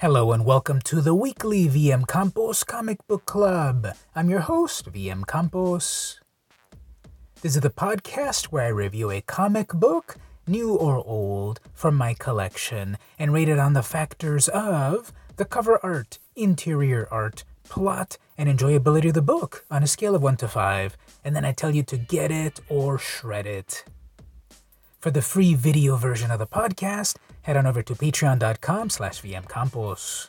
Hello and welcome to the weekly VM Campos Comic Book Club. I'm your host, VM Campos. This is the podcast where I review a comic book, new or old, from my collection and rate it on the factors of the cover art, interior art, plot, and enjoyability of the book on a scale of 1 to 5, and then I tell you to get it or shred it. For the free video version of the podcast, head on over to patreon.com slash vmcampos.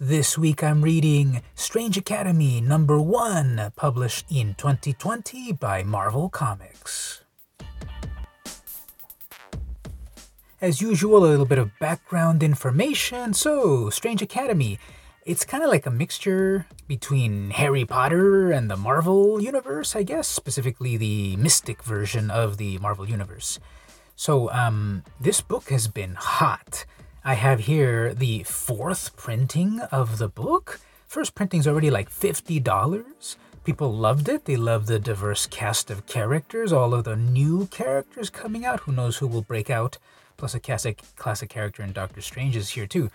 This week I'm reading Strange Academy number 1, published in 2020 by Marvel Comics. As usual, a little bit of background information. So, Strange Academy it's kind of like a mixture between Harry Potter and the Marvel Universe, I guess, specifically the mystic version of the Marvel Universe. So, um, this book has been hot. I have here the fourth printing of the book. First printing's already like $50. People loved it. They loved the diverse cast of characters, all of the new characters coming out. Who knows who will break out? Plus, a classic, classic character in Doctor Strange is here too.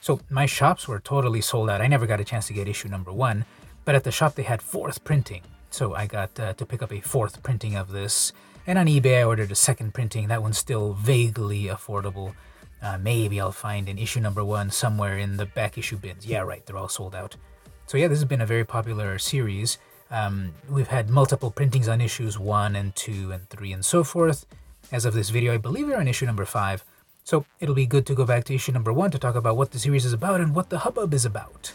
So my shops were totally sold out. I never got a chance to get issue number one, but at the shop they had fourth printing. So I got uh, to pick up a fourth printing of this. And on eBay I ordered a second printing. That one's still vaguely affordable. Uh, maybe I'll find an issue number one somewhere in the back issue bins. Yeah, right, they're all sold out. So yeah, this has been a very popular series. Um, we've had multiple printings on issues one and two and three and so forth. As of this video, I believe we're on issue number five. So it'll be good to go back to issue number one to talk about what the series is about and what the hubbub is about.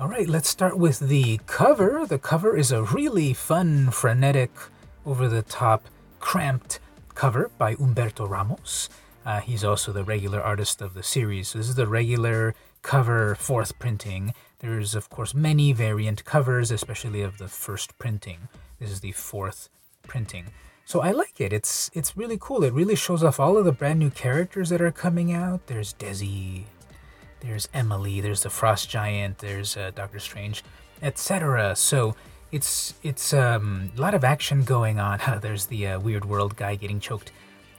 All right, let's start with the cover. The cover is a really fun, frenetic, over the top, cramped cover by Humberto Ramos. Uh, he's also the regular artist of the series. This is the regular cover fourth printing. There's, of course, many variant covers, especially of the first printing. This is the fourth printing. So I like it. It's it's really cool. It really shows off all of the brand new characters that are coming out. There's Desi, there's Emily, there's the Frost Giant, there's uh, Doctor Strange, etc. So it's it's um, a lot of action going on. there's the uh, weird world guy getting choked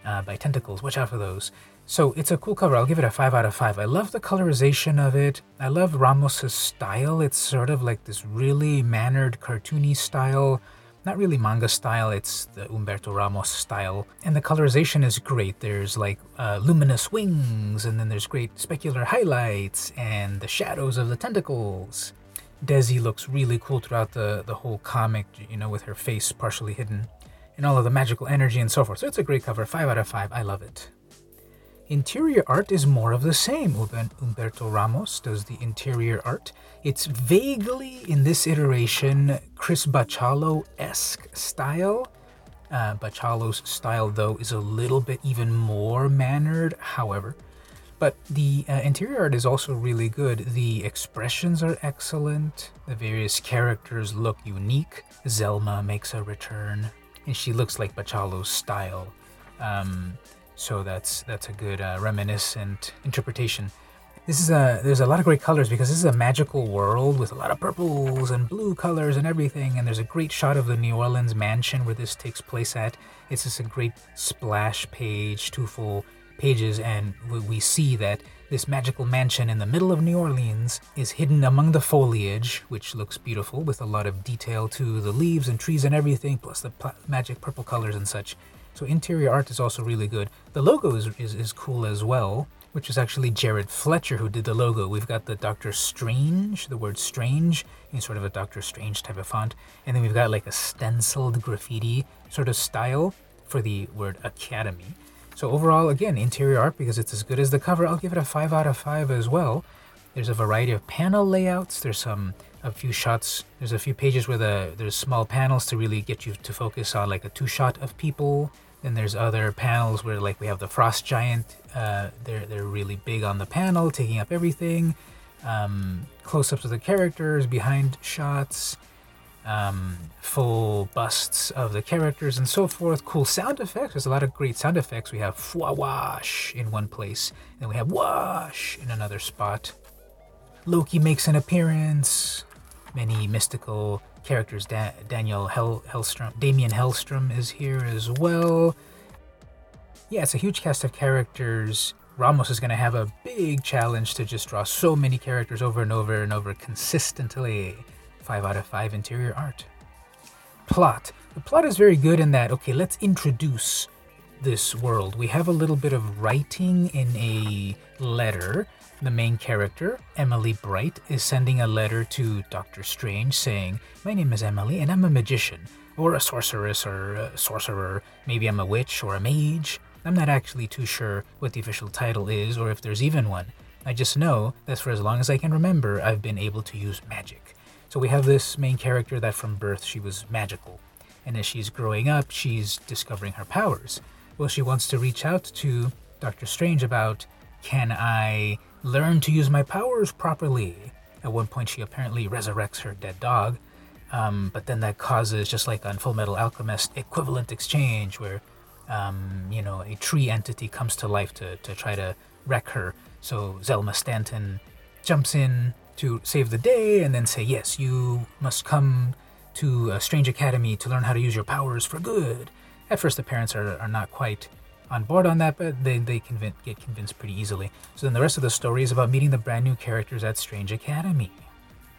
uh, by tentacles. Watch out for those. So it's a cool cover. I'll give it a five out of five. I love the colorization of it. I love Ramos's style. It's sort of like this really mannered, cartoony style not really manga style, it's the Humberto Ramos style. And the colorization is great. There's like uh, luminous wings, and then there's great specular highlights, and the shadows of the tentacles. Desi looks really cool throughout the, the whole comic, you know, with her face partially hidden, and all of the magical energy and so forth. So it's a great cover. 5 out of 5. I love it. Interior art is more of the same. Humberto Ramos does the interior art. It's vaguely, in this iteration, Chris Bachalo esque style. Uh, style, though, is a little bit even more mannered, however. But the uh, interior art is also really good. The expressions are excellent. The various characters look unique. Zelma makes a return, and she looks like Bachalo's style. Um, so that's that's a good uh, reminiscent interpretation. This is a there's a lot of great colors because this is a magical world with a lot of purples and blue colors and everything. And there's a great shot of the New Orleans mansion where this takes place at. It's just a great splash page, two full pages, and we see that this magical mansion in the middle of New Orleans is hidden among the foliage, which looks beautiful with a lot of detail to the leaves and trees and everything, plus the magic purple colors and such. So interior art is also really good. The logo is, is, is cool as well, which is actually Jared Fletcher who did the logo. We've got the Doctor Strange, the word strange, in sort of a Doctor Strange type of font. And then we've got like a stenciled graffiti sort of style for the word Academy. So overall, again, interior art, because it's as good as the cover, I'll give it a 5 out of 5 as well. There's a variety of panel layouts. There's some a few shots. There's a few pages where the there's small panels to really get you to focus on like a two shot of people. Then there's other panels where like we have the frost giant. Uh, they're they're really big on the panel, taking up everything. Um, close-ups of the characters, behind shots, um, full busts of the characters, and so forth. Cool sound effects. There's a lot of great sound effects. We have wash in one place, and we have wash in another spot. Loki makes an appearance. Many mystical characters. Da- Daniel Hell- Hellstrom, Daimon Hellstrom is here as well. Yeah, it's a huge cast of characters. Ramos is going to have a big challenge to just draw so many characters over and over and over consistently. 5 out of 5 interior art. Plot. The plot is very good in that, okay, let's introduce this world. We have a little bit of writing in a letter. The main character, Emily Bright, is sending a letter to Doctor Strange saying, My name is Emily and I'm a magician, or a sorceress, or a sorcerer. Maybe I'm a witch or a mage. I'm not actually too sure what the official title is or if there's even one. I just know that for as long as I can remember, I've been able to use magic. So we have this main character that from birth she was magical. And as she's growing up, she's discovering her powers. Well, she wants to reach out to Doctor Strange about can I learn to use my powers properly? At one point, she apparently resurrects her dead dog, um, but then that causes, just like on Full Metal Alchemist, equivalent exchange, where um, you know a tree entity comes to life to, to try to wreck her. So Zelma Stanton jumps in to save the day and then say, Yes, you must come to a strange academy to learn how to use your powers for good. At first, the parents are, are not quite on board on that, but they, they convince, get convinced pretty easily. So then the rest of the story is about meeting the brand new characters at Strange Academy.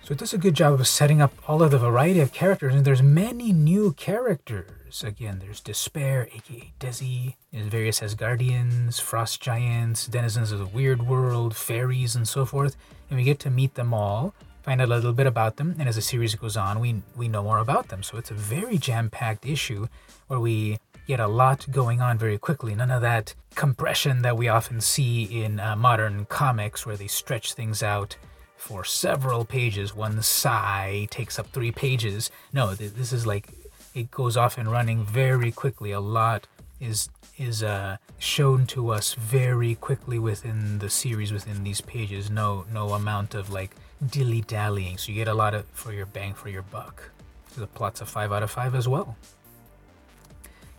So it does a good job of setting up all of the variety of characters, and there's many new characters. So again, there's Despair, aka Desi, there's various Asgardians, frost giants, denizens of the weird world, fairies, and so forth. And we get to meet them all, find out a little bit about them, and as the series goes on, we we know more about them. So it's a very jam-packed issue where we get a lot going on very quickly. None of that compression that we often see in uh, modern comics where they stretch things out for several pages. One sigh takes up three pages. No, this is like it goes off and running very quickly. A lot is is uh, shown to us very quickly within the series within these pages. No no amount of like dilly dallying. So you get a lot of for your bang for your buck. The plot's a five out of five as well.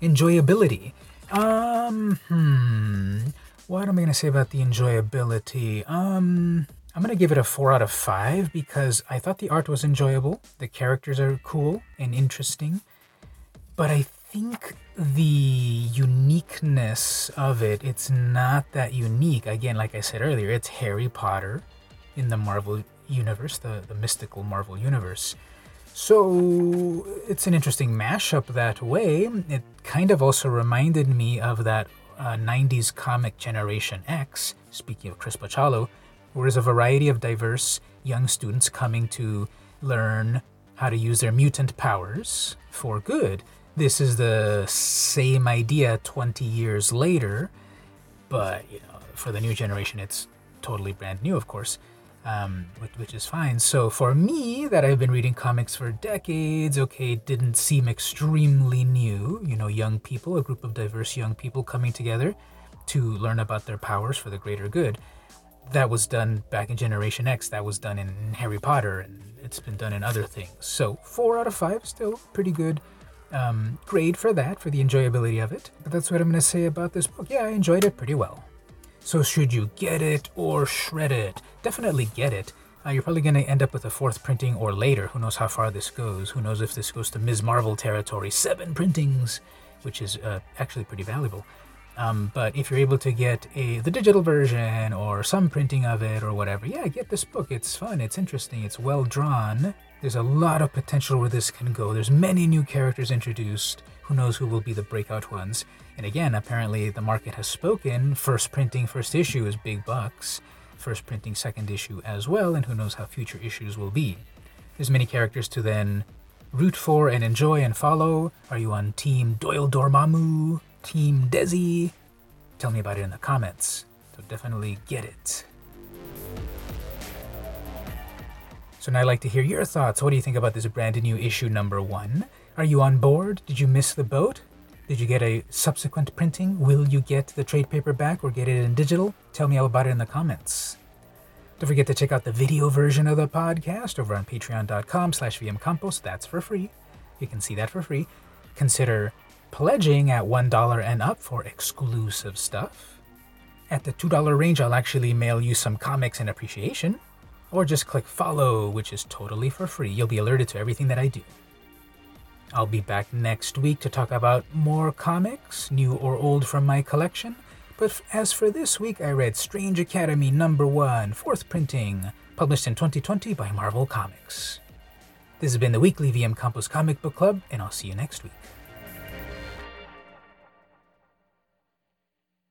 Enjoyability. Um, hmm. What am I gonna say about the enjoyability? Um, I'm to give it a 4 out of 5 because I thought the art was enjoyable. The characters are cool and interesting. But I think the uniqueness of it, it's not that unique. Again, like I said earlier, it's Harry Potter in the Marvel universe, the, the mystical Marvel universe. So it's an interesting mashup that way. It kind of also reminded me of that uh, 90s comic Generation X, speaking of Chris Bachalo, where there's a variety of diverse young students coming to learn how to use their mutant powers for good. This is the same idea 20 years later, but you know, for the new generation, it's totally brand new, of course, um, which, which is fine. So for me, that I've been reading comics for decades, okay, didn't seem extremely new. You know, young people, a group of diverse young people coming together to learn about their powers for the greater good that was done back in Generation X. That was done in Harry Potter, and it's been done in other things. So four out of five, still pretty good um, grade for that, for the enjoyability of it. But that's what I'm going to say about this book. Yeah, I enjoyed it pretty well. So should you get it or shred it? Definitely get it. Uh, you're probably going to end up with a fourth printing or later. Who knows how far this goes? Who knows if this goes to Ms. Marvel territory? Seven printings, which is uh, actually pretty valuable. Um, but if you're able to get a the digital version or some printing of it or whatever, yeah, get this book. It's fun. It's interesting. It's well drawn. There's a lot of potential where this can go. There's many new characters introduced. Who knows who will be the breakout ones? And again, apparently the market has spoken. First printing, first issue is big bucks. First printing, second issue as well. And who knows how future issues will be? There's many characters to then root for and enjoy and follow. Are you on Team Doyle Dormammu? Team Desi? Tell me about it in the comments. So definitely get it. So now I'd like to hear your thoughts. What do you think about this brand new issue number one? Are you on board? Did you miss the boat? Did you get a subsequent printing? Will you get the trade paperback or get it in digital? Tell me all about it in the comments. Don't forget to check out the video version of the podcast over on patreon.com slash vmcampos. That's for free. You can see that for free. Consider pledging at $1 and up for exclusive stuff. At the $2 range, I'll actually mail you some comics in appreciation. Or just click follow, which is totally for free. You'll be alerted to everything that I do. I'll be back next week to talk about more comics, new or old from my collection. But as for this week, I read Strange Academy number one, fourth printing, published in 2020 by Marvel Comics. This has been the weekly VM Campos Comic Book Club, and I'll see you next week.